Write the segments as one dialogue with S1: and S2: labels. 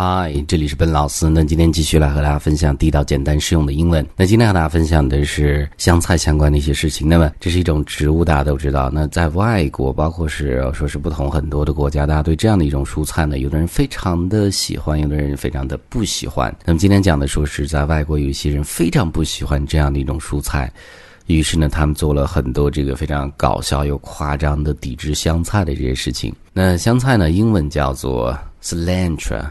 S1: 嗨，这里是本老师。那今天继续来和大家分享地道、简单、实用的英文。那今天和大家分享的是香菜相关的一些事情。那么，这是一种植物，大家都知道。那在外国，包括是说是不同很多的国家，大家对这样的一种蔬菜呢，有的人非常的喜欢，有的人非常的不喜欢。那么今天讲的说是在外国有一些人非常不喜欢这样的一种蔬菜，于是呢，他们做了很多这个非常搞笑又夸张的抵制香菜的这些事情。那香菜呢，英文叫做 cilantro。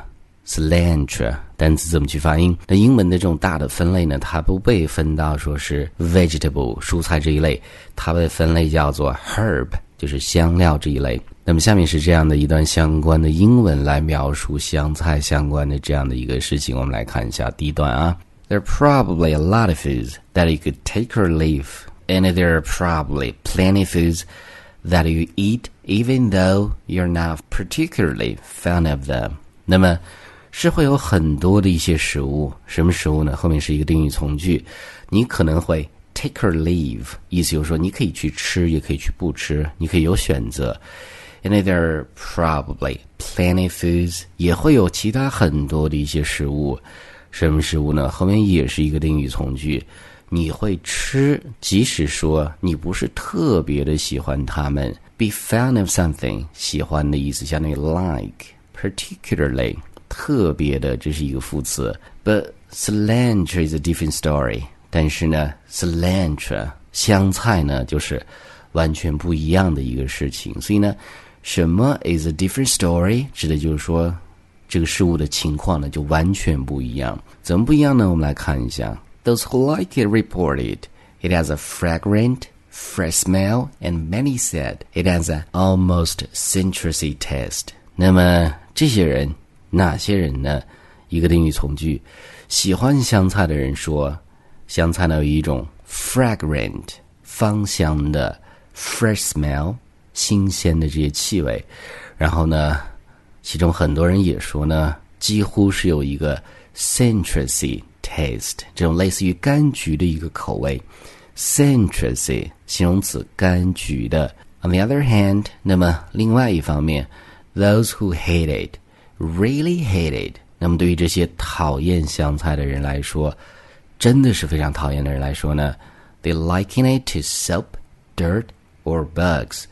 S1: cilantro 单词怎么去发音？那英文的这种大的分类呢，它不被分到说是 vegetable 蔬菜这一类，它被分类叫做 herb，就是香料这一类。那么下面是这样的一段相关的英文来描述香菜相关的这样的一个事情，我们来看一下第一段啊。There are probably a lot of foods that you could take or leave, and there are probably plenty of foods that you eat even though you're not particularly fond of them. 那么 是会有很多的一些食物，什么食物呢？后面是一个定语从句，你可能会 take or leave，意思就是说你可以去吃，也可以去不吃，你可以有选择。And there are probably plenty foods，也会有其他很多的一些食物，什么食物呢？后面也是一个定语从句，你会吃，即使说你不是特别的喜欢它们。Be fan of something，喜欢的意思，相当于 like，particularly。特别的，这是一个副词。But cilantro is a different story。但是呢，cilantro 香菜呢，就是完全不一样的一个事情。所以呢，什么 is a different story？指的就是说，这个事物的情况呢，就完全不一样。怎么不一样呢？我们来看一下。Those who like it reported it has a fragrant, fresh smell, and many said it has an almost citrusy taste。那么这些人。 哪些人呢？一个定语从句，喜欢香菜的人说，香菜呢有一种 fragrant 芳香的 fresh smell 新鲜的这些气味，然后呢，其中很多人也说呢，几乎是有一个 citrusy taste 这种类似于柑橘的一个口味，citrusy 形容词柑橘的。On the other hand，那么另外一方面，those who hate it。Really hate it。那么对于这些讨厌香菜的人来说，真的是非常讨厌的人来说呢，they liken it to soap, dirt, or bugs,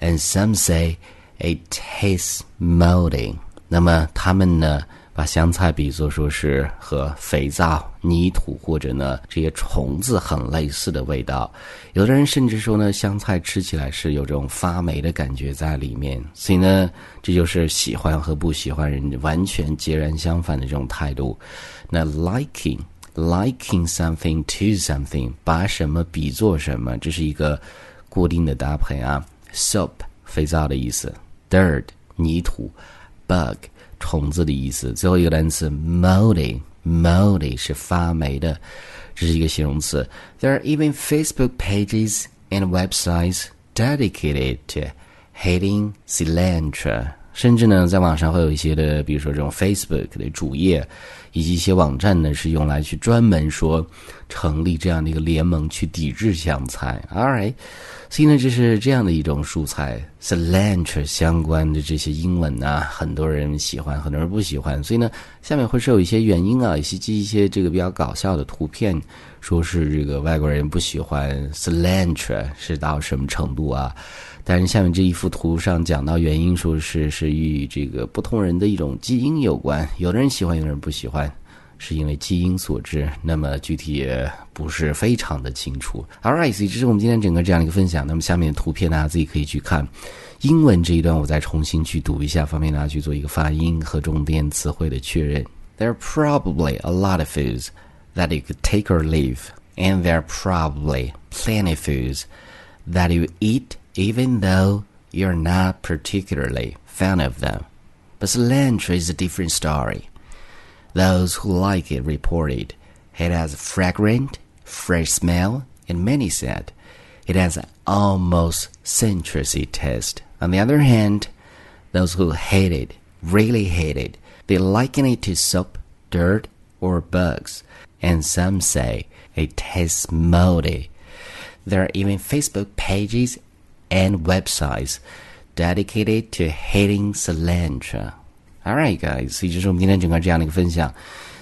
S1: and some say it tastes moldy。那么他们呢？ 把香菜比作说是和肥皂、泥土或者呢这些虫子很类似的味道，有的人甚至说呢，香菜吃起来是有这种发霉的感觉在里面。所以呢，这就是喜欢和不喜欢人完全截然相反的这种态度。那 liking liking something to something，把什么比作什么，这是一个固定的搭配啊。soap 肥皂的意思，dirt 泥土，bug。虫子的意思。最后一个单词 moldy，moldy 是发霉的，这是一个形容词。There are even Facebook pages and websites dedicated to hating cilantro。甚至呢，在网上会有一些的，比如说这种 Facebook 的主页，以及一些网站呢，是用来去专门说成立这样的一个联盟去抵制香菜。All right。所以呢，这是这样的一种蔬菜，cilantro 相关的这些英文啊，很多人喜欢，很多人不喜欢。所以呢，下面会是有一些原因啊，以及一些这个比较搞笑的图片，说是这个外国人不喜欢 cilantro 是到什么程度啊？但是下面这一幅图上讲到原因，说是是与这个不同人的一种基因有关，有的人喜欢，有的人不喜欢。是因为基因所致，那么具体也不是非常的清楚。Alright，所以这是我们今天整个这样的一个分享。那么下面的图片大家自己可以去看，英文这一段我再重新去读一下，方便大家去做一个发音和重点词汇的确认。There are probably a lot of foods that you could take or leave, and there are probably plenty of foods that you eat even though you're not particularly fan of them. But cilantro is a different story. Those who like it reported it has a fragrant, fresh smell, and many said it has an almost citrusy taste. On the other hand, those who hate it, really hate it, they liken it to soap, dirt, or bugs, and some say it tastes moldy. There are even Facebook pages and websites dedicated to hating cilantro. All right, guys，所以这是我们今天整个这样的一个分享。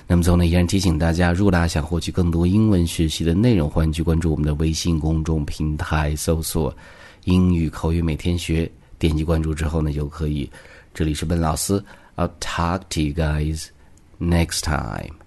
S1: 那么最后呢，依然提醒大家，如果大家想获取更多英文学习的内容，欢迎去关注我们的微信公众平台，搜索“英语口语每天学”，点击关注之后呢，就可以。这里是温老师，I'll talk to you guys next time.